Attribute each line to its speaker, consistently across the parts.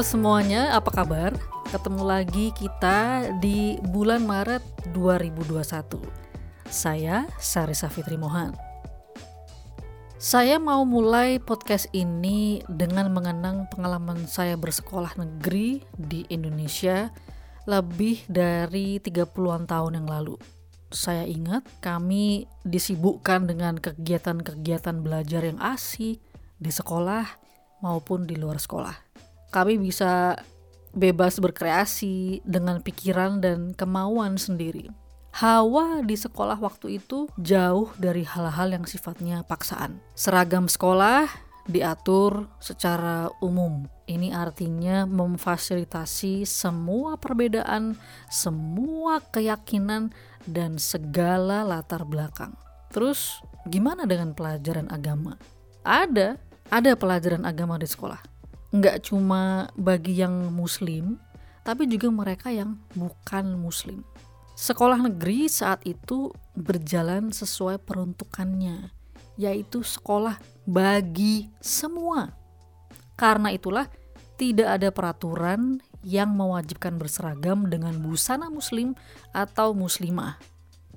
Speaker 1: Semuanya, apa kabar? Ketemu lagi kita di bulan Maret 2021. Saya Sarisa Fitri Mohan. Saya mau mulai podcast ini dengan mengenang pengalaman saya bersekolah negeri di Indonesia lebih dari 30-an tahun yang lalu. Saya ingat kami disibukkan dengan kegiatan-kegiatan belajar yang asik di sekolah maupun di luar sekolah. Kami bisa bebas berkreasi dengan pikiran dan kemauan sendiri. Hawa di sekolah waktu itu jauh dari hal-hal yang sifatnya paksaan. Seragam sekolah diatur secara umum. Ini artinya memfasilitasi semua perbedaan, semua keyakinan, dan segala latar belakang. Terus, gimana dengan pelajaran agama? Ada, ada pelajaran agama di sekolah. Nggak cuma bagi yang muslim, tapi juga mereka yang bukan muslim. Sekolah negeri saat itu berjalan sesuai peruntukannya, yaitu sekolah bagi semua. Karena itulah tidak ada peraturan yang mewajibkan berseragam dengan busana muslim atau muslimah.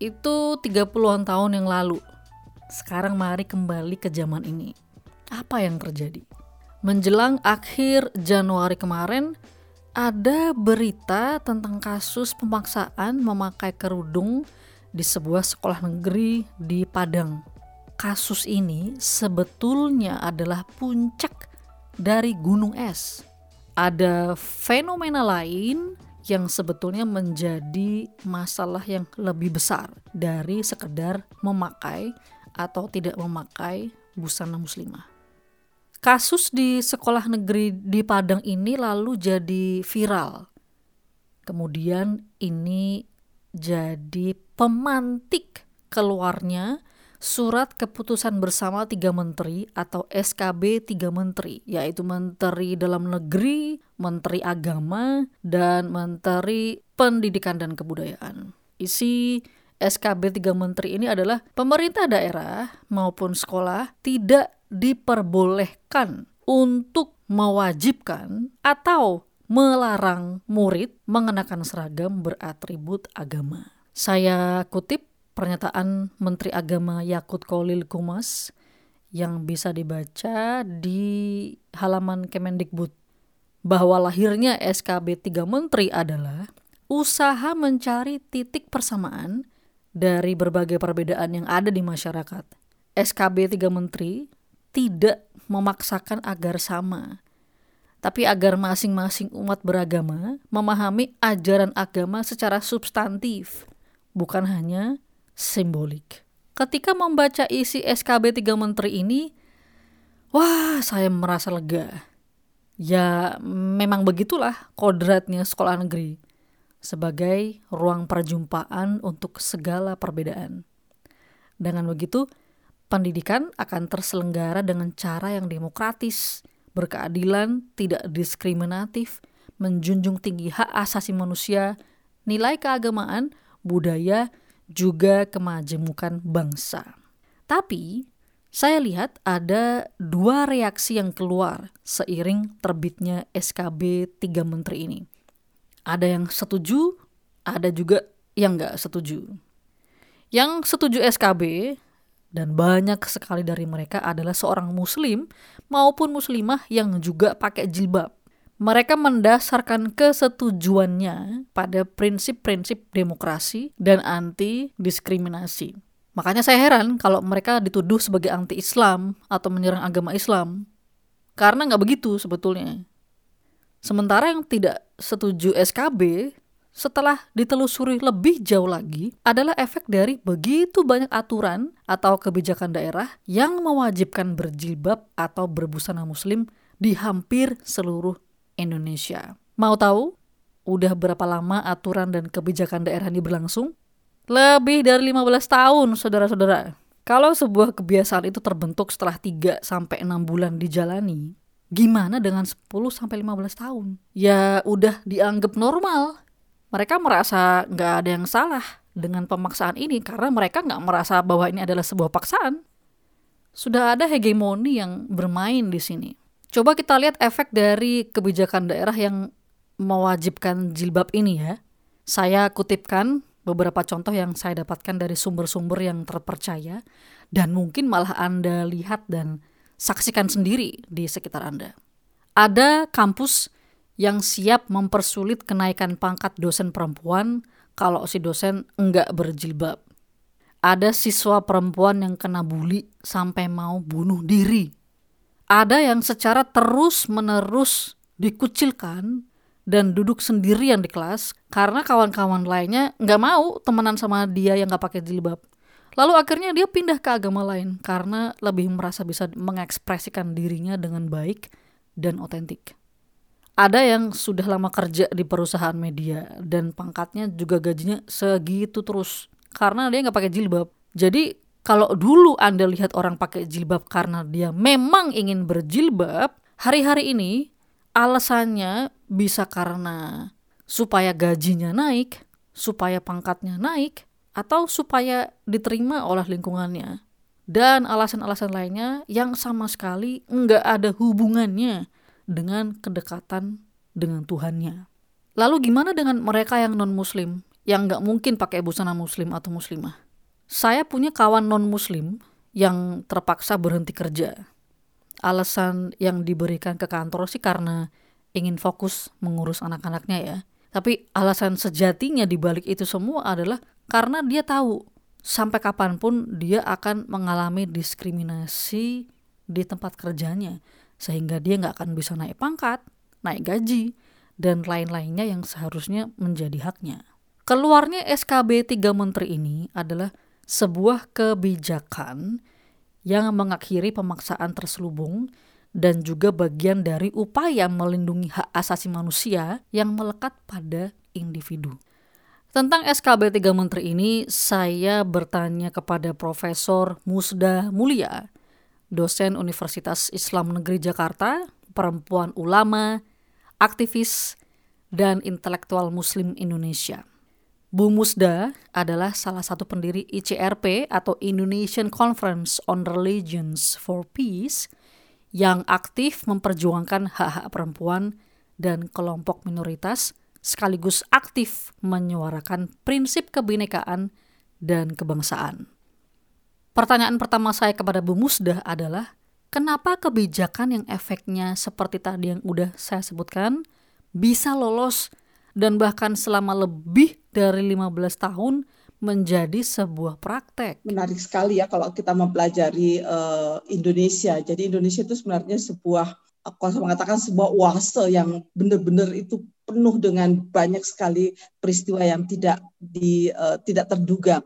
Speaker 1: Itu 30-an tahun yang lalu. Sekarang mari kembali ke zaman ini. Apa yang terjadi? Menjelang akhir Januari kemarin, ada berita tentang kasus pemaksaan memakai kerudung di sebuah sekolah negeri di Padang. Kasus ini sebetulnya adalah puncak dari gunung es ada fenomena lain yang sebetulnya menjadi masalah yang lebih besar dari sekedar memakai atau tidak memakai busana muslimah. Kasus di sekolah negeri di Padang ini lalu jadi viral. Kemudian ini jadi pemantik keluarnya surat keputusan bersama tiga menteri atau SKB tiga menteri, yaitu Menteri Dalam Negeri, Menteri Agama, dan Menteri Pendidikan dan Kebudayaan. Isi SKB tiga menteri ini adalah pemerintah daerah maupun sekolah tidak diperbolehkan untuk mewajibkan atau melarang murid mengenakan seragam beratribut agama. Saya kutip pernyataan Menteri Agama Yakut Kolil Kumas yang bisa dibaca di halaman Kemendikbud bahwa lahirnya SKB 3 Menteri adalah usaha mencari titik persamaan dari berbagai perbedaan yang ada di masyarakat. SKB 3 Menteri tidak memaksakan agar sama, tapi agar masing-masing umat beragama memahami ajaran agama secara substantif, bukan hanya simbolik. Ketika membaca isi SKB tiga menteri ini, wah saya merasa lega. Ya memang begitulah kodratnya sekolah negeri sebagai ruang perjumpaan untuk segala perbedaan. Dengan begitu, pendidikan akan terselenggara dengan cara yang demokratis, berkeadilan, tidak diskriminatif, menjunjung tinggi hak asasi manusia, nilai keagamaan, budaya, juga kemajemukan bangsa. Tapi, saya lihat ada dua reaksi yang keluar seiring terbitnya SKB tiga menteri ini. Ada yang setuju, ada juga yang nggak setuju. Yang setuju SKB dan banyak sekali dari mereka adalah seorang muslim maupun muslimah yang juga pakai jilbab mereka mendasarkan kesetujuannya pada prinsip-prinsip demokrasi dan anti diskriminasi. Makanya saya heran kalau mereka dituduh sebagai anti-Islam atau menyerang agama Islam. Karena nggak begitu sebetulnya. Sementara yang tidak setuju SKB setelah ditelusuri lebih jauh lagi adalah efek dari begitu banyak aturan atau kebijakan daerah yang mewajibkan berjilbab atau berbusana muslim di hampir seluruh Indonesia. Mau tahu udah berapa lama aturan dan kebijakan daerah ini berlangsung? Lebih dari 15 tahun, saudara-saudara. Kalau sebuah kebiasaan itu terbentuk setelah 3 sampai 6 bulan dijalani, gimana dengan 10 sampai 15 tahun? Ya udah dianggap normal. Mereka merasa nggak ada yang salah dengan pemaksaan ini karena mereka nggak merasa bahwa ini adalah sebuah paksaan. Sudah ada hegemoni yang bermain di sini. Coba kita lihat efek dari kebijakan daerah yang mewajibkan jilbab ini ya. Saya kutipkan beberapa contoh yang saya dapatkan dari sumber-sumber yang terpercaya dan mungkin malah Anda lihat dan saksikan sendiri di sekitar Anda. Ada kampus yang siap mempersulit kenaikan pangkat dosen perempuan kalau si dosen enggak berjilbab. Ada siswa perempuan yang kena bully sampai mau bunuh diri ada yang secara terus-menerus dikucilkan dan duduk sendirian di kelas karena kawan-kawan lainnya nggak mau temenan sama dia yang nggak pakai jilbab. Lalu akhirnya dia pindah ke agama lain karena lebih merasa bisa mengekspresikan dirinya dengan baik dan otentik. Ada yang sudah lama kerja di perusahaan media dan pangkatnya juga gajinya segitu terus karena dia nggak pakai jilbab. Jadi kalau dulu Anda lihat orang pakai jilbab karena dia memang ingin berjilbab, hari-hari ini alasannya bisa karena supaya gajinya naik, supaya pangkatnya naik, atau supaya diterima oleh lingkungannya. Dan alasan-alasan lainnya yang sama sekali nggak ada hubungannya dengan kedekatan dengan Tuhannya. Lalu gimana dengan mereka yang non-muslim, yang nggak mungkin pakai busana muslim atau muslimah? Saya punya kawan non-muslim yang terpaksa berhenti kerja. Alasan yang diberikan ke kantor sih karena ingin fokus mengurus anak-anaknya ya. Tapi alasan sejatinya di balik itu semua adalah karena dia tahu sampai kapan pun dia akan mengalami diskriminasi di tempat kerjanya. Sehingga dia nggak akan bisa naik pangkat, naik gaji, dan lain-lainnya yang seharusnya menjadi haknya. Keluarnya SKB 3 Menteri ini adalah sebuah kebijakan yang mengakhiri pemaksaan terselubung dan juga bagian dari upaya melindungi hak asasi manusia yang melekat pada individu. Tentang SKB 3 Menteri ini, saya bertanya kepada Profesor Musda Mulia, dosen Universitas Islam Negeri Jakarta, perempuan ulama, aktivis, dan intelektual muslim Indonesia. Bu Musda adalah salah satu pendiri ICRP atau Indonesian Conference on Religions for Peace yang aktif memperjuangkan hak-hak perempuan dan kelompok minoritas sekaligus aktif menyuarakan prinsip kebinekaan dan kebangsaan. Pertanyaan pertama saya kepada Bu Musda adalah, kenapa kebijakan yang efeknya seperti tadi yang udah saya sebutkan bisa lolos dan bahkan selama lebih dari 15 tahun menjadi sebuah praktek.
Speaker 2: Menarik sekali ya kalau kita mempelajari uh, Indonesia. Jadi Indonesia itu sebenarnya sebuah aku harus mengatakan sebuah oase yang benar-benar itu penuh dengan banyak sekali peristiwa yang tidak di uh, tidak terduga.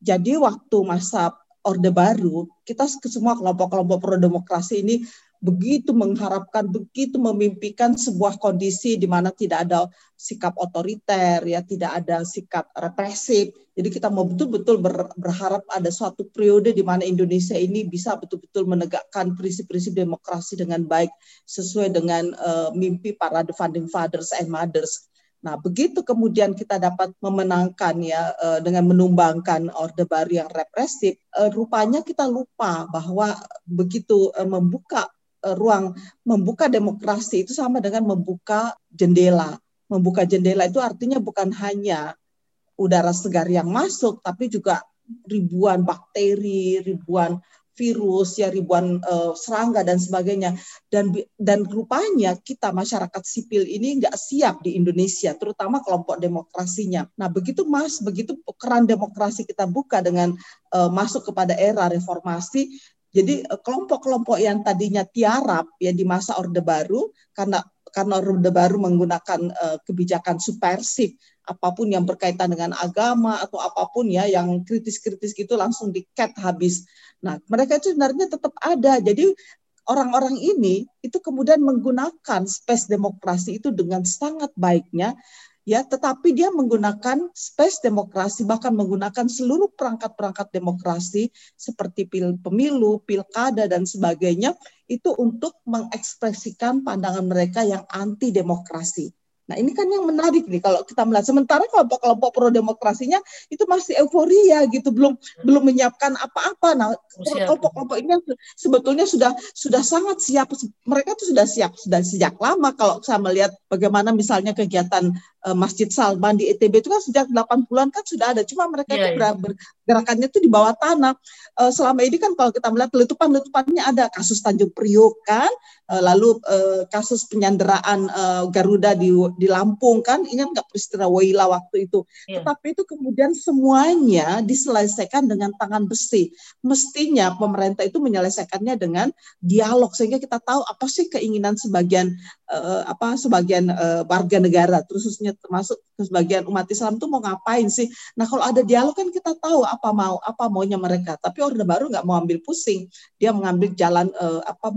Speaker 2: Jadi waktu masa Orde Baru, kita semua kelompok-kelompok pro demokrasi ini begitu mengharapkan, begitu memimpikan sebuah kondisi di mana tidak ada sikap otoriter, ya tidak ada sikap represif. Jadi kita mau betul-betul berharap ada suatu periode di mana Indonesia ini bisa betul-betul menegakkan prinsip-prinsip demokrasi dengan baik sesuai dengan uh, mimpi para the founding fathers and mothers. Nah, begitu kemudian kita dapat memenangkan ya uh, dengan menumbangkan Orde Baru yang represif, uh, rupanya kita lupa bahwa begitu membuka Eh, ruang membuka demokrasi itu sama dengan membuka jendela. Membuka jendela itu artinya bukan hanya udara segar yang masuk, tapi juga ribuan bakteri, ribuan virus, ya ribuan uh, serangga dan sebagainya. Dan dan rupanya kita masyarakat sipil ini nggak siap di Indonesia, terutama kelompok demokrasinya. Nah begitu mas, begitu keran demokrasi kita buka dengan uh, masuk kepada era reformasi, jadi eh, kelompok-kelompok yang tadinya tiarap ya di masa Orde Baru karena karena Orde Baru menggunakan uh, kebijakan subversif apa pun yang berkaitan dengan agama atau apa pun ya yang kritis-kritis gitu langsung diket habis. Nah, mereka itu sebenarnya tetap ada. Jadi orang-orang ini itu kemudian menggunakan space demokrasi itu dengan sangat baiknya ya tetapi dia menggunakan space demokrasi bahkan menggunakan seluruh perangkat-perangkat demokrasi seperti pil pemilu, pilkada dan sebagainya itu untuk mengekspresikan pandangan mereka yang anti demokrasi. Nah ini kan yang menarik nih kalau kita melihat sementara kelompok-kelompok pro demokrasinya itu masih euforia gitu belum belum menyiapkan apa-apa. Nah kelompok-kelompok ini sebetulnya sudah sudah sangat siap mereka itu sudah siap sudah sejak lama kalau saya melihat bagaimana misalnya kegiatan uh, Masjid Salman di ETB itu kan sejak 80-an kan sudah ada cuma mereka yeah, itu yeah. Bergerakannya itu di bawah tanah. Uh, selama ini kan kalau kita melihat letupan-letupannya ada. Kasus Tanjung Priok kan uh, lalu uh, kasus penyanderaan uh, Garuda di di Lampung kan. Ingat nggak peristiwa Waila waktu itu? Yeah. tetapi itu kemudian semuanya diselesaikan dengan tangan besi. Mestinya pemerintah itu menyelesaikannya dengan dialog sehingga kita tahu apa sih keinginan sebagian uh, apa sebagian uh, warga negara khususnya termasuk sebagian umat Islam itu mau ngapain sih. Nah kalau ada dialog kan kita tahu apa mau apa maunya mereka. Tapi orde baru nggak mau ambil pusing. Dia mengambil jalan uh, apa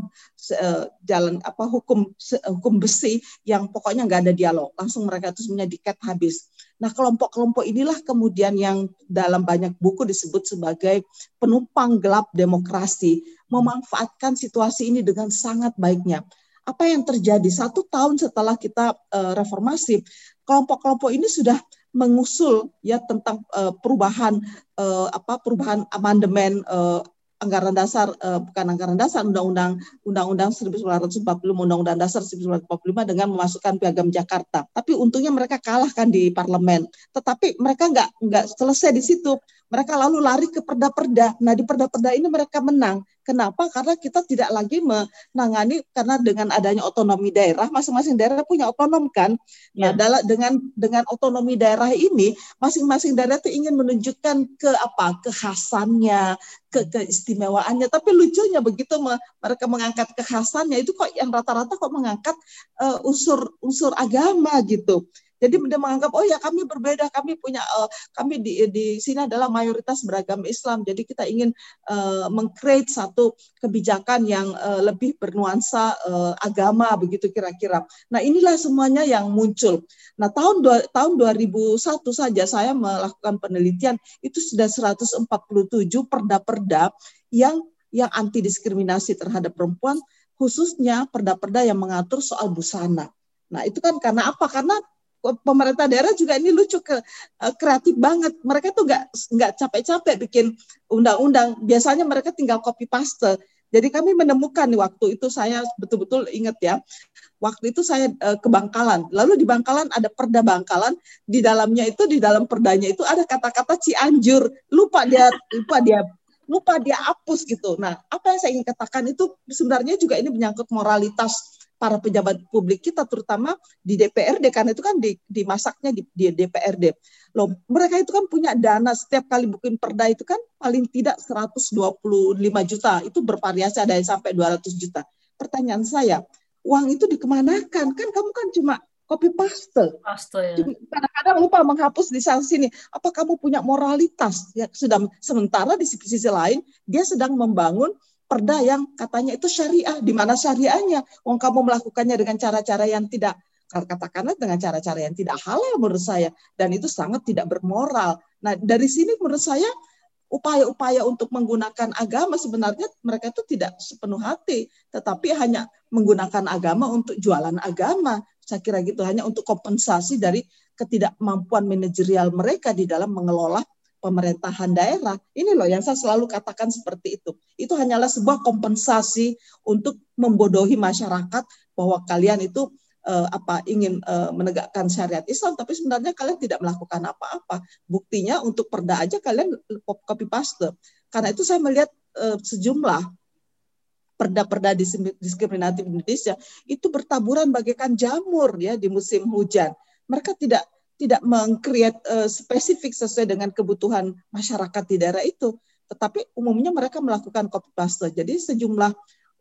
Speaker 2: uh, jalan apa hukum hukum besi yang pokoknya nggak ada dialog. Langsung mereka itu semuanya habis. Nah kelompok-kelompok inilah kemudian yang dalam banyak buku disebut sebagai penumpang gelap demokrasi memanfaatkan situasi ini dengan sangat baiknya. Apa yang terjadi? Satu tahun setelah kita uh, reformasi kelompok-kelompok ini sudah mengusul ya tentang uh, perubahan uh, apa perubahan amandemen uh, anggaran dasar uh, bukan anggaran dasar undang-undang undang-undang 1940 undang-undang dasar 1945 dengan memasukkan piagam Jakarta. Tapi untungnya mereka kalahkan di parlemen. Tetapi mereka nggak nggak selesai di situ. Mereka lalu lari ke perda-perda. Nah di perda-perda ini mereka menang. Kenapa? Karena kita tidak lagi menangani karena dengan adanya otonomi daerah, masing-masing daerah punya otonom kan. Nah, ya. dengan dengan otonomi daerah ini, masing-masing daerah itu ingin menunjukkan ke apa kekhasannya, ke keistimewaannya. Tapi lucunya begitu mereka mengangkat kekhasannya itu kok yang rata-rata kok mengangkat uh, unsur unsur agama gitu. Jadi dia menganggap oh ya kami berbeda, kami punya uh, kami di di sini adalah mayoritas beragama Islam. Jadi kita ingin uh, mengcreate satu kebijakan yang uh, lebih bernuansa uh, agama begitu kira-kira. Nah, inilah semuanya yang muncul. Nah, tahun dua, tahun 2001 saja saya melakukan penelitian itu sudah 147 perda-perda yang yang anti diskriminasi terhadap perempuan khususnya perda-perda yang mengatur soal busana. Nah, itu kan karena apa? Karena pemerintah daerah juga ini lucu ke uh, kreatif banget. Mereka tuh nggak nggak capek-capek bikin undang-undang. Biasanya mereka tinggal copy paste. Jadi kami menemukan waktu itu saya betul-betul ingat ya. Waktu itu saya uh, ke Bangkalan. Lalu di Bangkalan ada perda Bangkalan. Di dalamnya itu di dalam perdanya itu ada kata-kata Cianjur. Lupa dia lupa dia lupa dia hapus gitu. Nah, apa yang saya ingin katakan itu sebenarnya juga ini menyangkut moralitas para pejabat publik kita terutama di DPRD karena itu kan di, dimasaknya di, di DPRD. Loh, mereka itu kan punya dana setiap kali bikin perda itu kan paling tidak 125 juta. Itu bervariasi ada yang sampai 200 juta. Pertanyaan saya, uang itu dikemanakan? Kan kamu kan cuma copy paste. Paste ya. Kadang-kadang lupa menghapus di sana sini. Apa kamu punya moralitas? Ya sudah sementara di sisi, sisi lain dia sedang membangun perda yang katanya itu syariah. Di mana syariahnya? Wong kamu melakukannya dengan cara-cara yang tidak katakanlah dengan cara-cara yang tidak halal menurut saya dan itu sangat tidak bermoral. Nah, dari sini menurut saya upaya-upaya untuk menggunakan agama sebenarnya mereka itu tidak sepenuh hati, tetapi hanya menggunakan agama untuk jualan agama. Saya kira gitu hanya untuk kompensasi dari ketidakmampuan manajerial mereka di dalam mengelola pemerintahan daerah. Ini loh yang saya selalu katakan seperti itu. Itu hanyalah sebuah kompensasi untuk membodohi masyarakat bahwa kalian itu uh, apa ingin uh, menegakkan syariat Islam tapi sebenarnya kalian tidak melakukan apa-apa. Buktinya untuk perda aja kalian copy paste. Karena itu saya melihat uh, sejumlah perda-perda diskriminatif Indonesia itu bertaburan bagaikan jamur ya di musim hujan. Mereka tidak tidak mengcreate uh, spesifik sesuai dengan kebutuhan masyarakat di daerah itu, tetapi umumnya mereka melakukan copy paste. Jadi sejumlah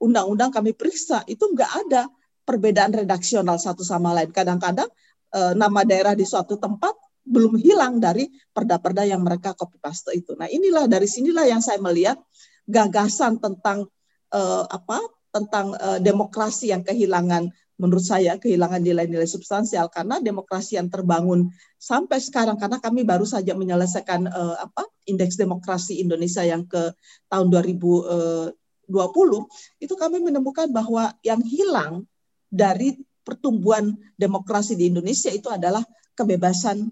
Speaker 2: undang-undang kami periksa itu nggak ada perbedaan redaksional satu sama lain. Kadang-kadang uh, nama daerah di suatu tempat belum hilang dari perda-perda yang mereka copy paste itu. Nah inilah dari sinilah yang saya melihat gagasan tentang uh, apa tentang uh, demokrasi yang kehilangan menurut saya kehilangan nilai-nilai substansial. Karena demokrasi yang terbangun sampai sekarang karena kami baru saja menyelesaikan uh, apa indeks demokrasi Indonesia yang ke tahun 2020 eh, itu kami menemukan bahwa yang hilang dari pertumbuhan demokrasi di Indonesia itu adalah kebebasan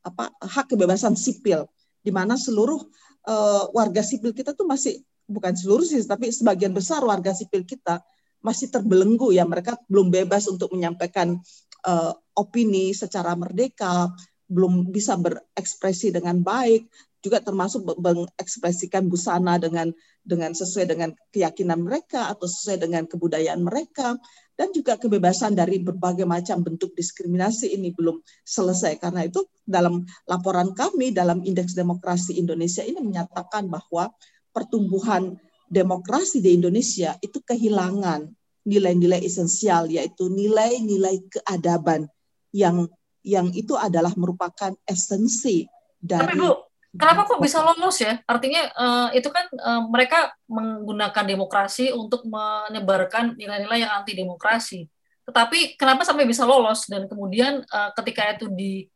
Speaker 2: apa hak kebebasan sipil. Di mana seluruh uh, warga sipil kita tuh masih bukan seluruh sih tapi sebagian besar warga sipil kita masih terbelenggu ya mereka belum bebas untuk menyampaikan uh, opini secara merdeka belum bisa berekspresi dengan baik juga termasuk mengekspresikan busana dengan dengan sesuai dengan keyakinan mereka atau sesuai dengan kebudayaan mereka dan juga kebebasan dari berbagai macam bentuk diskriminasi ini belum selesai. Karena itu dalam laporan kami dalam Indeks Demokrasi Indonesia ini menyatakan bahwa pertumbuhan demokrasi di Indonesia itu kehilangan nilai-nilai esensial yaitu nilai-nilai keadaban yang yang itu adalah merupakan esensi dari
Speaker 1: Tapi Bu, kenapa kok bisa lolos ya? Artinya uh, itu kan uh, mereka menggunakan demokrasi untuk menyebarkan nilai-nilai yang anti demokrasi. Tetapi kenapa sampai bisa lolos dan kemudian uh, ketika itu di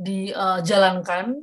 Speaker 1: dijalankan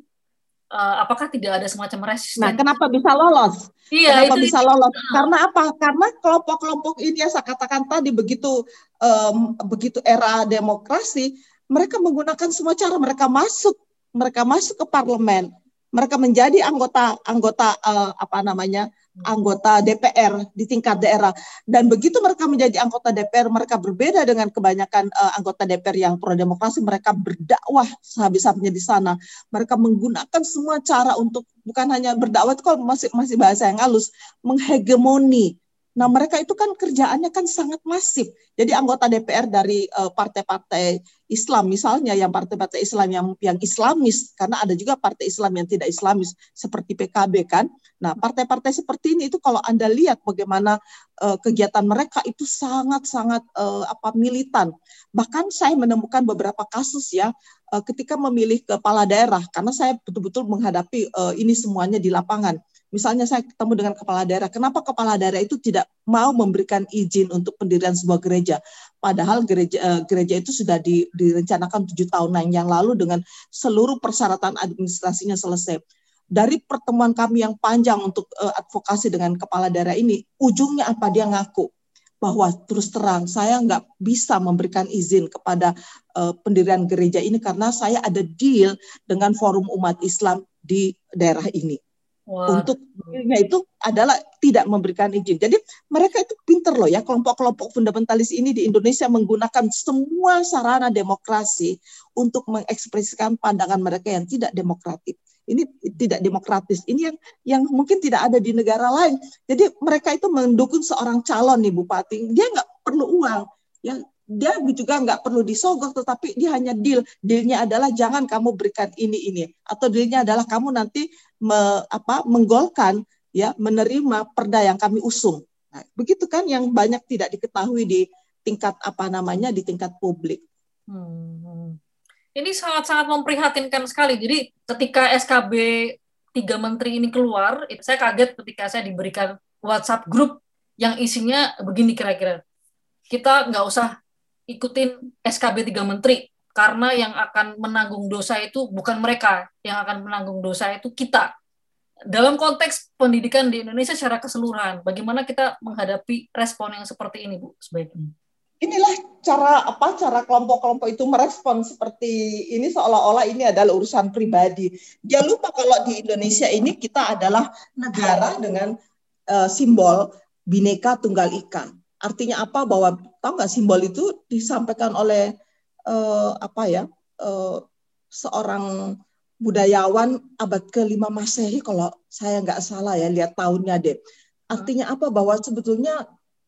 Speaker 1: uh, apakah tidak ada semacam resisten?
Speaker 2: Nah, kenapa bisa lolos?
Speaker 1: Iya,
Speaker 2: kenapa
Speaker 1: itu,
Speaker 2: bisa lolos? Uh. Karena apa? Karena kelompok-kelompok ini yang saya katakan tadi begitu um, begitu era demokrasi, mereka menggunakan semua cara mereka masuk mereka masuk ke parlemen mereka menjadi anggota anggota uh, apa namanya anggota DPR di tingkat daerah. Dan begitu mereka menjadi anggota DPR mereka berbeda dengan kebanyakan uh, anggota DPR yang pro demokrasi mereka berdakwah sehabis-habisnya di sana. Mereka menggunakan semua cara untuk bukan hanya berdakwah itu kalau masih masih bahasa yang halus menghegemoni Nah, mereka itu kan kerjaannya kan sangat masif. Jadi anggota DPR dari partai partai-partai Islam misalnya yang partai-partai Islam yang yang Islamis karena ada juga partai Islam yang tidak Islamis seperti PKB kan. Nah, partai-partai seperti ini itu kalau Anda lihat bagaimana uh, kegiatan mereka itu sangat-sangat uh, apa militan. Bahkan saya menemukan beberapa kasus ya uh, ketika memilih kepala daerah karena saya betul-betul menghadapi uh, ini semuanya di lapangan Misalnya saya ketemu dengan kepala daerah, kenapa kepala daerah itu tidak mau memberikan izin untuk pendirian sebuah gereja? Padahal gereja uh, gereja itu sudah di, direncanakan tujuh tahun yang lalu dengan seluruh persyaratan administrasinya selesai. Dari pertemuan kami yang panjang untuk uh, advokasi dengan kepala daerah ini, ujungnya apa dia ngaku bahwa terus terang saya nggak bisa memberikan izin kepada uh, pendirian gereja ini karena saya ada deal dengan forum umat Islam di daerah ini. Wow. Untuk itu adalah tidak memberikan izin. Jadi mereka itu pinter loh ya kelompok-kelompok fundamentalis ini di Indonesia menggunakan semua sarana demokrasi untuk mengekspresikan pandangan mereka yang tidak demokratik. Ini tidak demokratis. Ini yang yang mungkin tidak ada di negara lain. Jadi mereka itu mendukung seorang calon nih bupati. Dia nggak perlu uang. Ya dia juga nggak perlu disogok tetapi dia hanya deal. Dealnya adalah jangan kamu berikan ini ini. Atau dealnya adalah kamu nanti me, apa menggolkan ya menerima perda yang kami usung. Nah, begitu kan yang banyak tidak diketahui di tingkat apa namanya di tingkat publik.
Speaker 1: Hmm. ini sangat-sangat memprihatinkan sekali. Jadi ketika SKB tiga menteri ini keluar saya kaget ketika saya diberikan WhatsApp grup yang isinya begini kira-kira. Kita nggak usah ikutin SKB tiga menteri karena yang akan menanggung dosa itu bukan mereka, yang akan menanggung dosa itu kita. Dalam konteks pendidikan di Indonesia secara keseluruhan, bagaimana kita menghadapi respon yang seperti ini, Bu, sebaiknya?
Speaker 2: Inilah cara apa cara kelompok-kelompok itu merespon seperti ini seolah-olah ini adalah urusan pribadi. Jangan lupa kalau di Indonesia ini kita adalah negara dengan uh, simbol bineka tunggal ika. Artinya apa? Bahwa tahu nggak simbol itu disampaikan oleh uh, apa ya uh, seorang budayawan abad ke-5 Masehi kalau saya nggak salah ya lihat tahunnya deh. Artinya apa? Bahwa sebetulnya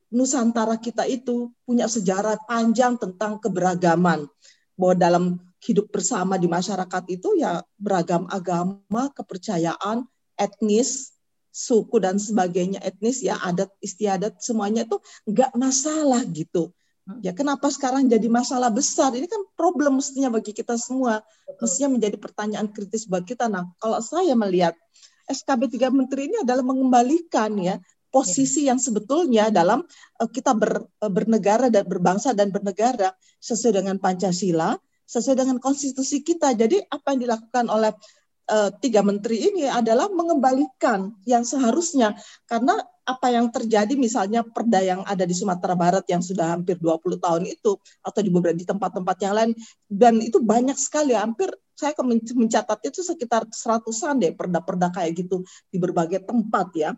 Speaker 2: Nusantara kita itu punya sejarah panjang tentang keberagaman. Bahwa dalam hidup bersama di masyarakat itu ya beragam agama, kepercayaan, etnis, suku dan sebagainya etnis ya adat istiadat semuanya itu nggak masalah gitu. Hmm. ya kenapa sekarang jadi masalah besar? Ini kan problem mestinya bagi kita semua. Mestinya menjadi pertanyaan kritis buat kita. Nah kalau saya melihat SKB 3 Menteri ini adalah mengembalikan ya posisi yang sebetulnya dalam uh, kita ber, uh, bernegara dan berbangsa dan bernegara sesuai dengan Pancasila sesuai dengan konstitusi kita. Jadi apa yang dilakukan oleh uh, tiga menteri ini adalah mengembalikan yang seharusnya. Karena apa yang terjadi misalnya perda yang ada di Sumatera Barat yang sudah hampir 20 tahun itu atau di beberapa di tempat-tempat yang lain dan itu banyak sekali. Hampir saya mencatat itu sekitar seratusan deh perda-perda kayak gitu di berbagai tempat ya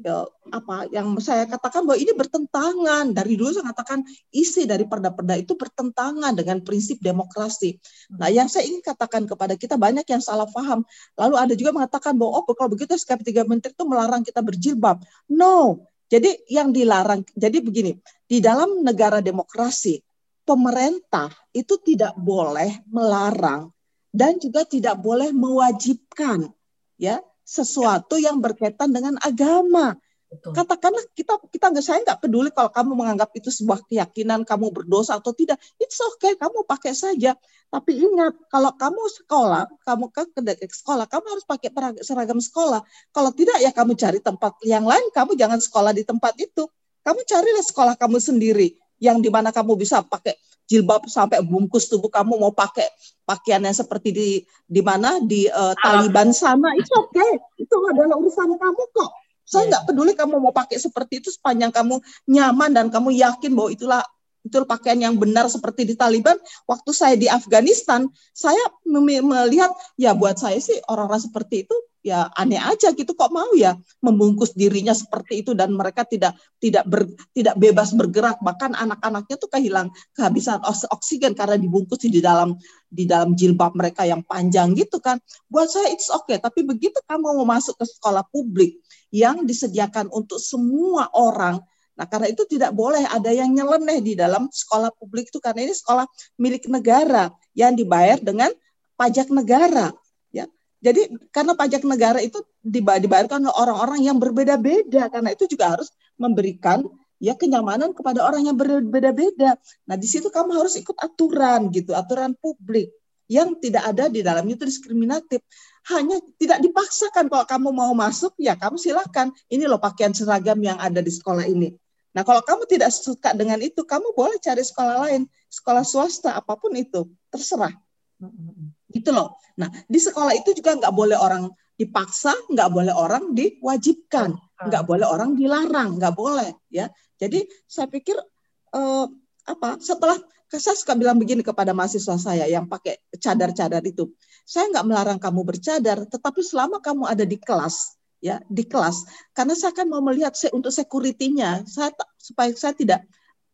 Speaker 2: ya, apa yang saya katakan bahwa ini bertentangan dari dulu saya katakan isi dari perda-perda itu bertentangan dengan prinsip demokrasi. Nah, yang saya ingin katakan kepada kita banyak yang salah paham. Lalu ada juga mengatakan bahwa oh kalau begitu SKP tiga menteri itu melarang kita berjilbab. No. Jadi yang dilarang jadi begini, di dalam negara demokrasi pemerintah itu tidak boleh melarang dan juga tidak boleh mewajibkan ya sesuatu yang berkaitan dengan agama. Betul. Katakanlah kita kita nggak saya nggak peduli kalau kamu menganggap itu sebuah keyakinan kamu berdosa atau tidak, it's okay kamu pakai saja. Tapi ingat kalau kamu sekolah, kamu ke sekolah, kamu harus pakai seragam sekolah. Kalau tidak ya kamu cari tempat yang lain, kamu jangan sekolah di tempat itu. Kamu carilah sekolah kamu sendiri yang di mana kamu bisa pakai jilbab sampai bungkus tubuh kamu mau pakai pakaian yang seperti di di mana di uh, Taliban sana itu oke okay. itu adalah urusan kamu kok saya iya. nggak peduli kamu mau pakai seperti itu sepanjang kamu nyaman dan kamu yakin bahwa itulah itu pakaian yang benar seperti di Taliban. Waktu saya di Afghanistan, saya melihat ya buat saya sih orang-orang seperti itu ya aneh aja gitu kok mau ya membungkus dirinya seperti itu dan mereka tidak tidak ber, tidak bebas bergerak bahkan anak-anaknya tuh kehilang kehabisan oksigen karena dibungkus di dalam di dalam jilbab mereka yang panjang gitu kan buat saya it's okay tapi begitu kamu mau masuk ke sekolah publik yang disediakan untuk semua orang Nah, karena itu tidak boleh ada yang nyeleneh di dalam sekolah publik itu karena ini sekolah milik negara yang dibayar dengan pajak negara. Jadi karena pajak negara itu dibayarkan oleh orang-orang yang berbeda-beda karena itu juga harus memberikan ya kenyamanan kepada orang yang berbeda-beda. Nah, di situ kamu harus ikut aturan gitu, aturan publik yang tidak ada di dalamnya itu diskriminatif. Hanya tidak dipaksakan kalau kamu mau masuk ya kamu silakan. Ini loh pakaian seragam yang ada di sekolah ini. Nah, kalau kamu tidak suka dengan itu, kamu boleh cari sekolah lain, sekolah swasta apa pun itu, terserah. Gitu loh. Nah, di sekolah itu juga nggak boleh orang dipaksa, nggak boleh orang diwajibkan, nggak boleh orang dilarang, nggak boleh ya. Jadi saya pikir eh, apa? Setelah saya suka bilang begini kepada mahasiswa saya yang pakai cadar-cadar itu, saya nggak melarang kamu bercadar, tetapi selama kamu ada di kelas, ya di kelas, karena saya akan mau melihat untuk security-nya, saya supaya saya tidak,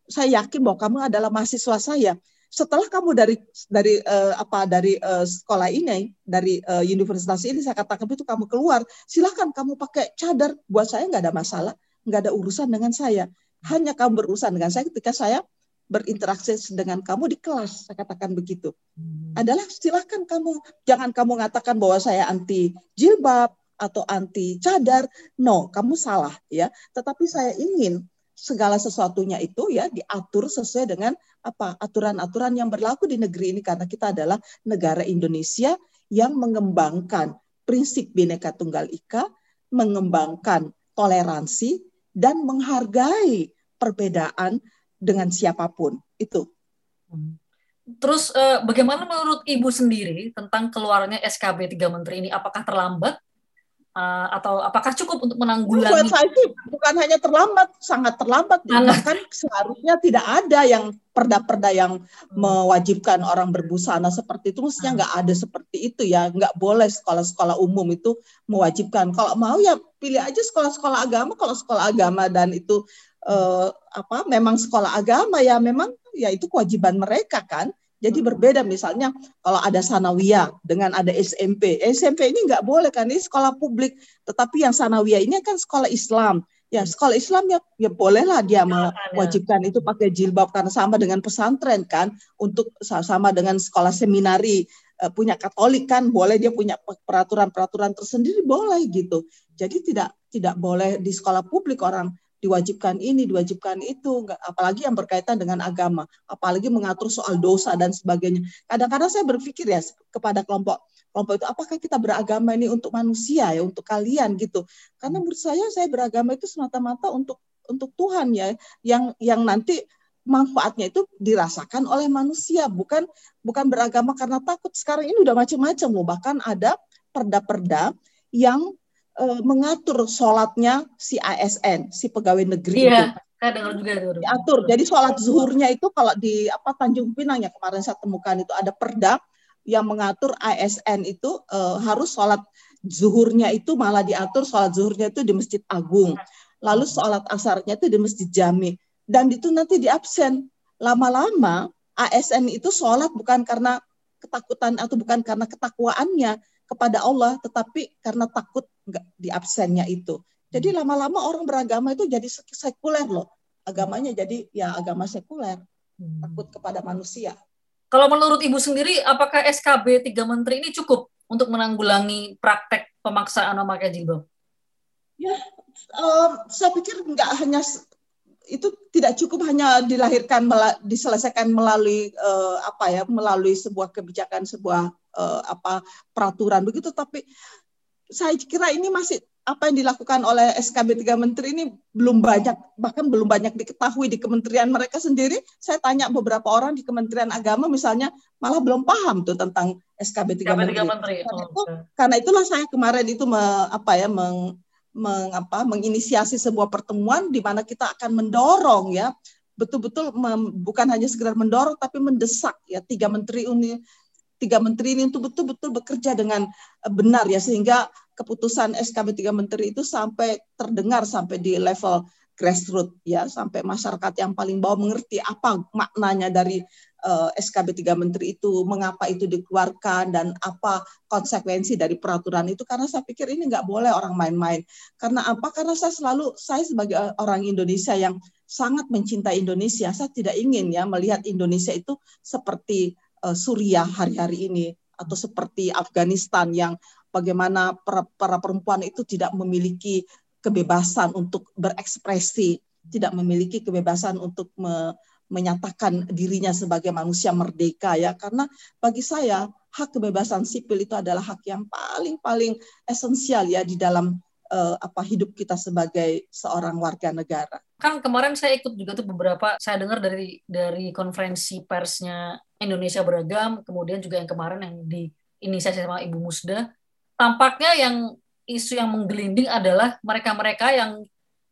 Speaker 2: saya yakin bahwa kamu adalah mahasiswa saya, setelah kamu dari dari uh, apa dari uh, sekolah ini dari uh, universitas ini saya katakan itu kamu keluar silahkan kamu pakai cadar. Buat saya nggak ada masalah nggak ada urusan dengan saya. Hanya kamu berurusan dengan saya ketika saya berinteraksi dengan kamu di kelas saya katakan begitu. Hmm. adalah silahkan kamu jangan kamu mengatakan bahwa saya anti jilbab atau anti cadar no kamu salah ya tetapi saya ingin segala sesuatunya itu ya diatur sesuai dengan apa aturan-aturan yang berlaku di negeri ini karena kita adalah negara Indonesia yang mengembangkan prinsip Bhinneka Tunggal Ika, mengembangkan toleransi dan menghargai perbedaan dengan siapa pun. Itu.
Speaker 1: Terus eh, bagaimana menurut Ibu sendiri tentang keluarnya SKB tiga menteri ini? Apakah terlambat uh, atau apakah cukup untuk menanggulangi?
Speaker 2: Sih bukan hanya terlambat, sangat terlambat. Bahkan seharusnya tidak ada yang perda-perda yang hmm. mewajibkan orang berbusana seperti itu. Mestinya hmm. nggak ada seperti itu ya. Nggak boleh sekolah-sekolah umum itu mewajibkan. Kalau mau ya pilih aja sekolah-sekolah agama. Kalau sekolah agama dan itu uh, apa memang sekolah agama ya memang ya itu kewajiban mereka kan. Jadi berbeda misalnya kalau ada sanawiyah dengan ada SMP. SMP ini nggak boleh kan ini sekolah publik, tetapi yang sanawiyah ini kan sekolah Islam. Ya sekolah Islam ya, ya bolehlah dia mewajibkan itu pakai jilbab karena sama dengan pesantren kan untuk sama dengan sekolah seminari eh, punya Katolik kan boleh dia punya peraturan-peraturan tersendiri boleh gitu. Jadi tidak tidak boleh di sekolah publik orang diwajibkan ini, diwajibkan itu, apalagi yang berkaitan dengan agama, apalagi mengatur soal dosa dan sebagainya. Kadang-kadang saya berpikir ya kepada kelompok kelompok itu, apakah kita beragama ini untuk manusia ya, untuk kalian gitu? Karena menurut saya saya beragama itu semata-mata untuk untuk Tuhan ya, yang yang nanti manfaatnya itu dirasakan oleh manusia, bukan bukan beragama karena takut. Sekarang ini udah macam-macam loh, bahkan ada perda-perda yang uh, mengatur sholatnya si ASN, si pegawai negeri
Speaker 3: iya. itu. Saya dengar juga itu.
Speaker 2: Diatur. Jadi sholat zuhurnya itu kalau di apa Tanjung Pinang ya kemarin saya temukan itu ada perda yang mengatur ASN itu uh, harus sholat zuhurnya itu malah diatur sholat zuhurnya itu di Masjid Agung. Lalu sholat asarnya itu di Masjid Jami. Dan itu nanti di absen. Lama-lama ASN itu sholat bukan karena ketakutan atau bukan karena ketakwaannya kepada Allah, tetapi karena takut nggak di absennya itu. Jadi hmm. lama-lama orang beragama itu jadi sekuler loh. Agamanya jadi ya agama sekuler, hmm. takut kepada manusia.
Speaker 3: Kalau menurut Ibu sendiri, apakah SKB tiga menteri ini cukup untuk menanggulangi praktek pemaksaan memakai jilbab?
Speaker 2: Ya, um, saya pikir nggak hanya itu tidak cukup hanya dilahirkan diselesaikan melalui uh, apa ya melalui sebuah kebijakan sebuah uh, apa peraturan begitu. Tapi saya kira ini masih apa yang dilakukan oleh SKB tiga menteri ini belum banyak bahkan belum banyak diketahui di kementerian mereka sendiri. Saya tanya beberapa orang di Kementerian Agama misalnya malah belum paham tuh tentang SKB tiga menteri, menteri. Karena, itu, karena itulah saya kemarin itu me, apa ya meng, mengapa menginisiasi sebuah pertemuan di mana kita akan mendorong ya betul-betul bukan hanya sekedar mendorong tapi mendesak ya tiga menteri ini tiga menteri ini untuk betul-betul bekerja dengan eh, benar ya sehingga keputusan SKB tiga menteri itu sampai terdengar sampai di level grassroots ya sampai masyarakat yang paling bawah mengerti apa maknanya dari uh, eh, SKB tiga menteri itu mengapa itu dikeluarkan dan apa konsekuensi dari peraturan itu. Karena saya pikir ini nggak boleh orang main-main. Karena apa? Karena saya selalu saya sebagai orang Indonesia yang sangat mencintai Indonesia saya tidak ingin ya melihat Indonesia itu seperti uh, Suriah hari-hari ini atau seperti Afghanistan yang bagaimana para, para perempuan itu tidak memiliki kebebasan untuk berekspresi, tidak memiliki kebebasan untuk me, menyatakan dirinya sebagai manusia merdeka ya karena bagi saya hak kebebasan sipil itu adalah hak yang paling paling esensial ya di dalam uh, apa hidup kita sebagai seorang warga negara.
Speaker 3: Kan kemarin saya ikut juga tuh beberapa saya dengar dari dari konferensi persnya Indonesia beragam, kemudian juga yang kemarin yang di inisiasi sama Ibu Musda, tampaknya yang isu yang menggelinding adalah mereka-mereka yang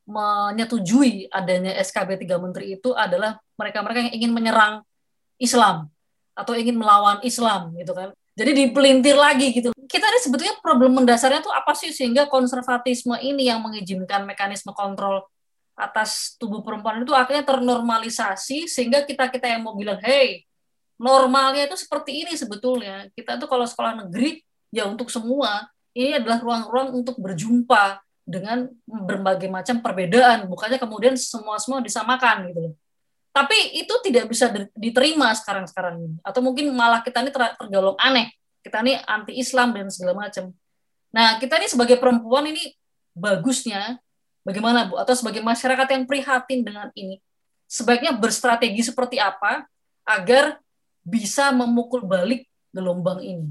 Speaker 3: menyetujui adanya SKB tiga menteri itu adalah mereka-mereka yang ingin menyerang Islam atau ingin melawan Islam gitu kan. Jadi dipelintir lagi gitu. Kita ini sebetulnya problem mendasarnya tuh apa sih sehingga konservatisme ini yang mengizinkan mekanisme kontrol atas tubuh perempuan itu akhirnya ternormalisasi sehingga kita kita yang mau bilang, hey, normalnya itu seperti ini sebetulnya. Kita tuh kalau sekolah negeri ya untuk semua. Ini adalah ruang-ruang untuk berjumpa dengan berbagai macam perbedaan. Bukannya kemudian semua semua disamakan gitu loh. Tapi itu tidak bisa diterima sekarang sekarang ini. Atau mungkin malah kita ini tergolong aneh. Kita ini anti Islam dan segala macam. Nah kita ini sebagai perempuan ini bagusnya bagaimana bu? Atau sebagai masyarakat yang prihatin dengan ini sebaiknya berstrategi seperti apa agar bisa memukul balik gelombang ini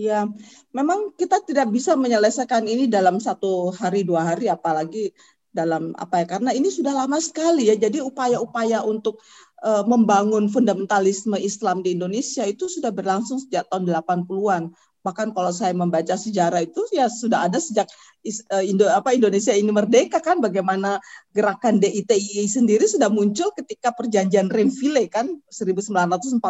Speaker 2: Ya, memang kita tidak bisa menyelesaikan ini dalam satu hari dua hari, apalagi dalam apa ya? Karena ini sudah lama sekali ya. Jadi upaya-upaya untuk uh, membangun fundamentalisme Islam di Indonesia itu sudah berlangsung sejak tahun 80-an bahkan kalau saya membaca sejarah itu ya sudah ada sejak eh, Indo apa Indonesia ini merdeka kan? Bagaimana gerakan DITI sendiri sudah muncul ketika perjanjian Renville kan 1949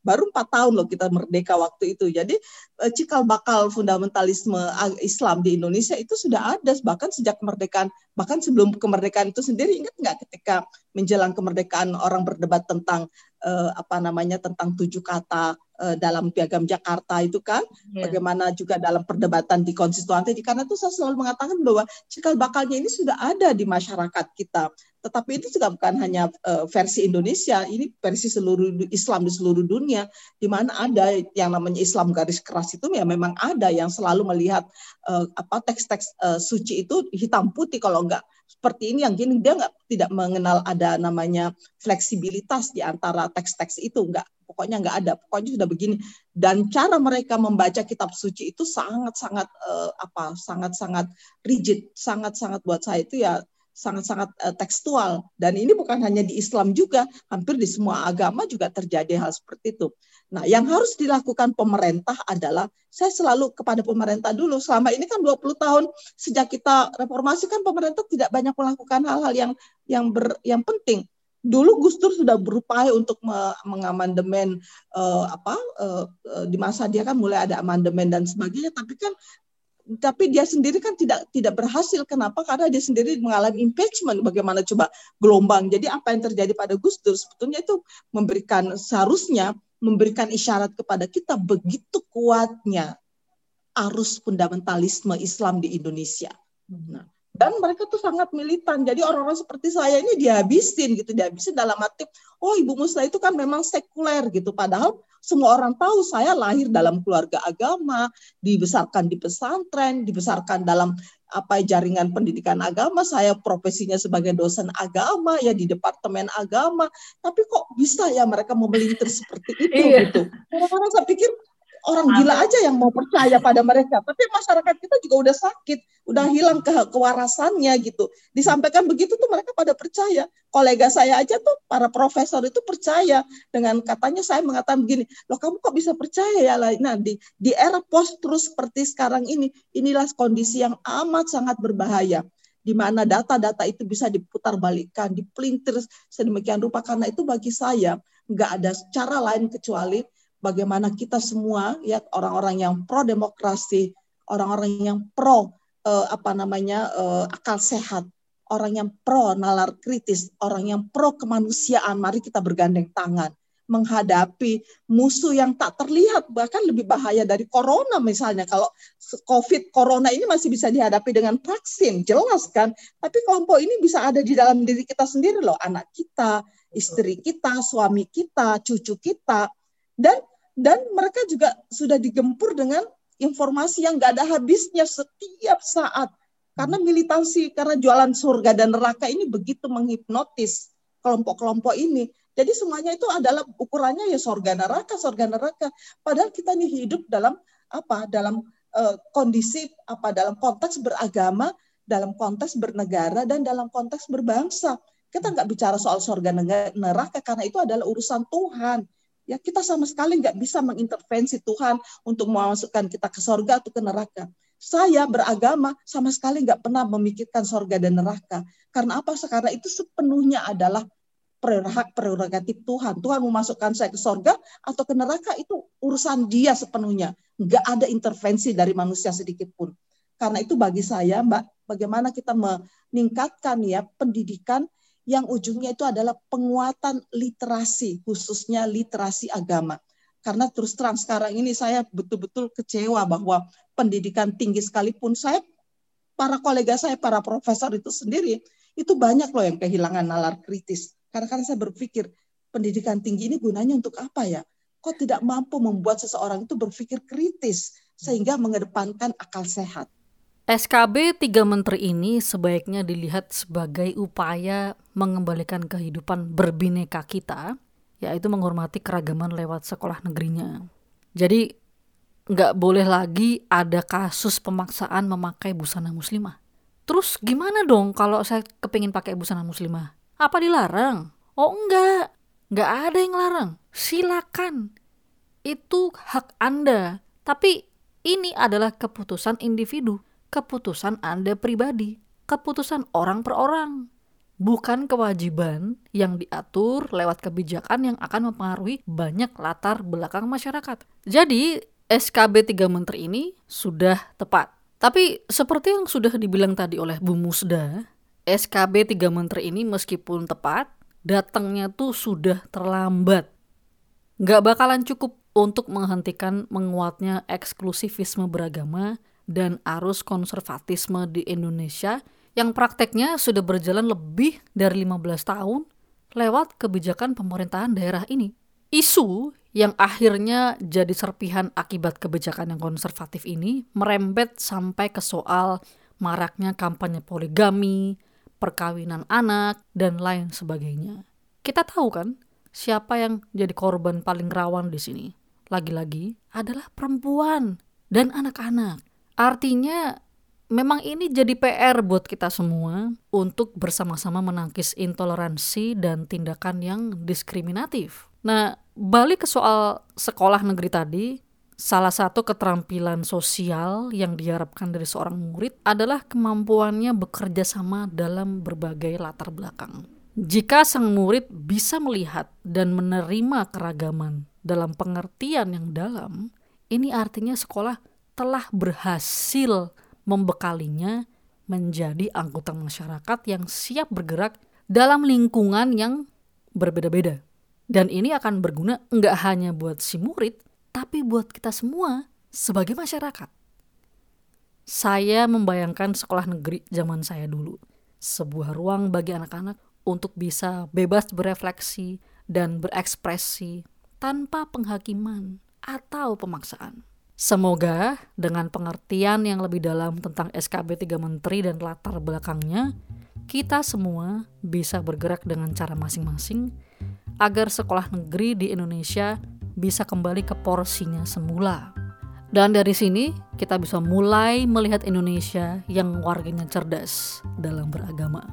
Speaker 2: baru empat tahun loh kita merdeka waktu itu. Jadi eh, cikal bakal fundamentalisme Islam di Indonesia itu sudah ada bahkan sejak kemerdekaan bahkan sebelum kemerdekaan itu sendiri. Ingat nggak ketika menjelang kemerdekaan orang berdebat tentang uh, apa namanya tentang tujuh kata uh, dalam piagam Jakarta itu kan? Yeah. bagaimana juga dalam perdebatan di konstituante karena itu saya selalu mengatakan bahwa cikal bakalnya ini sudah ada di masyarakat kita. Tetapi itu juga bukan hanya uh, versi Indonesia ini versi seluruh Islam di seluruh dunia. Di mana ada yang namanya Islam garis keras itu ya memang ada yang selalu melihat uh, apa teks-teks uh, suci itu hitam putih kalau enggak seperti ini yang gini dia nggak tidak mengenal ada namanya fleksibilitas di antara teks-teks itu nggak. Pokoknya nggak ada pokoknya sudah begini. Dan cara mereka membaca kitab suci itu sangat-sangat uh, apa sangat-sangat rigid sangat-sangat buat saya itu ya sangat-sangat uh, tekstual dan ini bukan hanya di Islam juga hampir di semua agama juga terjadi hal seperti itu. Nah, yang harus dilakukan pemerintah adalah saya selalu kepada pemerintah dulu selama ini kan 20 tahun sejak kita reformasi kan pemerintah tidak banyak melakukan hal-hal yang yang ber, yang penting. Dulu Gus Dur sudah berupaya untuk mengamandemen uh, apa uh, uh, di masa dia kan mulai ada amandemen dan sebagainya tapi kan tapi dia sendiri kan tidak tidak berhasil. Kenapa? Karena dia sendiri mengalami impeachment. Bagaimana coba gelombang. Jadi apa yang terjadi pada Gus Dur sebetulnya itu memberikan seharusnya memberikan isyarat kepada kita begitu kuatnya arus fundamentalisme Islam di Indonesia. Nah, dan mereka tuh sangat militan. Jadi orang-orang seperti saya ini dihabisin gitu, dihabisin dalam arti, oh Ibu Musla itu kan memang sekuler gitu. Padahal semua orang tahu saya lahir dalam keluarga agama, dibesarkan di pesantren, dibesarkan dalam apa jaringan pendidikan agama, saya profesinya sebagai dosen agama ya di departemen agama. Tapi kok bisa ya mereka memelintir seperti itu iya. gitu. Orang-orang saya pikir orang gila aja yang mau percaya pada mereka. Tapi masyarakat kita juga udah sakit, udah hilang ke kewarasannya gitu. Disampaikan begitu tuh mereka pada percaya. Kolega saya aja tuh para profesor itu percaya dengan katanya saya mengatakan begini, loh kamu kok bisa percaya ya? Nah di di era post terus seperti sekarang ini, inilah kondisi yang amat sangat berbahaya di mana data-data itu bisa diputar balikan, dipelintir sedemikian rupa karena itu bagi saya nggak ada cara lain kecuali bagaimana kita semua ya orang-orang yang pro demokrasi, orang-orang yang pro uh, apa namanya uh, akal sehat, orang yang pro nalar kritis, orang yang pro kemanusiaan, mari kita bergandeng tangan menghadapi musuh yang tak terlihat bahkan lebih bahaya dari corona misalnya. Kalau covid corona ini masih bisa dihadapi dengan vaksin jelas kan? Tapi kelompok ini bisa ada di dalam diri kita sendiri loh anak kita istri kita suami kita cucu kita. Dan dan mereka juga sudah digempur dengan informasi yang nggak ada habisnya setiap saat. Karena militansi karena jualan surga dan neraka ini begitu menghipnotis kelompok-kelompok ini. Jadi semuanya itu adalah ukurannya ya surga neraka surga neraka. Padahal kita nih hidup dalam apa? Dalam uh, kondisi apa? Dalam konteks beragama dalam konteks bernegara dan dalam konteks berbangsa. Kita nggak bicara soal surga neraka karena itu adalah urusan Tuhan ya kita sama sekali nggak bisa mengintervensi Tuhan untuk memasukkan kita ke sorga atau ke neraka. Saya beragama sama sekali nggak pernah memikirkan sorga dan neraka. Karena apa? Karena itu sepenuhnya adalah hak prerogatif Tuhan. Tuhan memasukkan saya ke sorga atau ke neraka itu urusan dia sepenuhnya. Nggak ada intervensi dari manusia sedikit pun. Karena itu bagi saya, Mbak, bagaimana kita meningkatkan ya pendidikan yang ujungnya itu adalah penguatan literasi, khususnya literasi agama. Karena terus terang sekarang ini saya betul-betul kecewa bahwa pendidikan tinggi sekalipun saya, para kolega saya, para profesor itu sendiri, itu banyak loh yang kehilangan nalar kritis. Karena kan saya berpikir, pendidikan tinggi ini gunanya untuk apa ya? Kok tidak mampu membuat seseorang itu berpikir kritis, sehingga mengedepankan akal sehat.
Speaker 1: SKB tiga menteri ini sebaiknya dilihat sebagai upaya mengembalikan kehidupan berbineka kita, yaitu menghormati keragaman lewat sekolah negerinya. Jadi nggak boleh lagi ada kasus pemaksaan memakai busana muslimah. Terus gimana dong kalau saya kepingin pakai busana muslimah? Apa dilarang? Oh enggak, nggak ada yang larang. Silakan, itu hak Anda. Tapi ini adalah keputusan individu keputusan Anda pribadi, keputusan orang per orang, bukan kewajiban yang diatur lewat kebijakan yang akan mempengaruhi banyak latar belakang masyarakat. Jadi, SKB 3 Menteri ini sudah tepat. Tapi seperti yang sudah dibilang tadi oleh Bu Musda, SKB 3 Menteri ini meskipun tepat, datangnya tuh sudah terlambat. Nggak bakalan cukup untuk menghentikan menguatnya eksklusivisme beragama dan arus konservatisme di Indonesia yang prakteknya sudah berjalan lebih dari 15 tahun lewat kebijakan pemerintahan daerah ini. Isu yang akhirnya jadi serpihan akibat kebijakan yang konservatif ini merembet sampai ke soal maraknya kampanye poligami, perkawinan anak, dan lain sebagainya. Kita tahu kan siapa yang jadi korban paling rawan di sini? Lagi-lagi adalah perempuan dan anak-anak. Artinya memang ini jadi PR buat kita semua untuk bersama-sama menangkis intoleransi dan tindakan yang diskriminatif. Nah, balik ke soal sekolah negeri tadi, salah satu keterampilan sosial yang diharapkan dari seorang murid adalah kemampuannya bekerja sama dalam berbagai latar belakang. Jika sang murid bisa melihat dan menerima keragaman dalam pengertian yang dalam, ini artinya sekolah telah berhasil membekalinya menjadi anggota masyarakat yang siap bergerak dalam lingkungan yang berbeda-beda. Dan ini akan berguna nggak hanya buat si murid, tapi buat kita semua sebagai masyarakat. Saya membayangkan sekolah negeri zaman saya dulu. Sebuah ruang bagi anak-anak untuk bisa bebas berefleksi dan berekspresi tanpa penghakiman atau pemaksaan. Semoga dengan pengertian yang lebih dalam tentang SKB 3 Menteri dan latar belakangnya, kita semua bisa bergerak dengan cara masing-masing agar sekolah negeri di Indonesia bisa kembali ke porsinya semula. Dan dari sini kita bisa mulai melihat Indonesia yang warganya cerdas dalam beragama.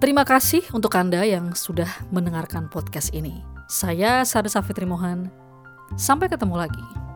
Speaker 1: Terima kasih untuk Anda yang sudah mendengarkan podcast ini. Saya Sari Safitri Mohan. Sampai ketemu lagi.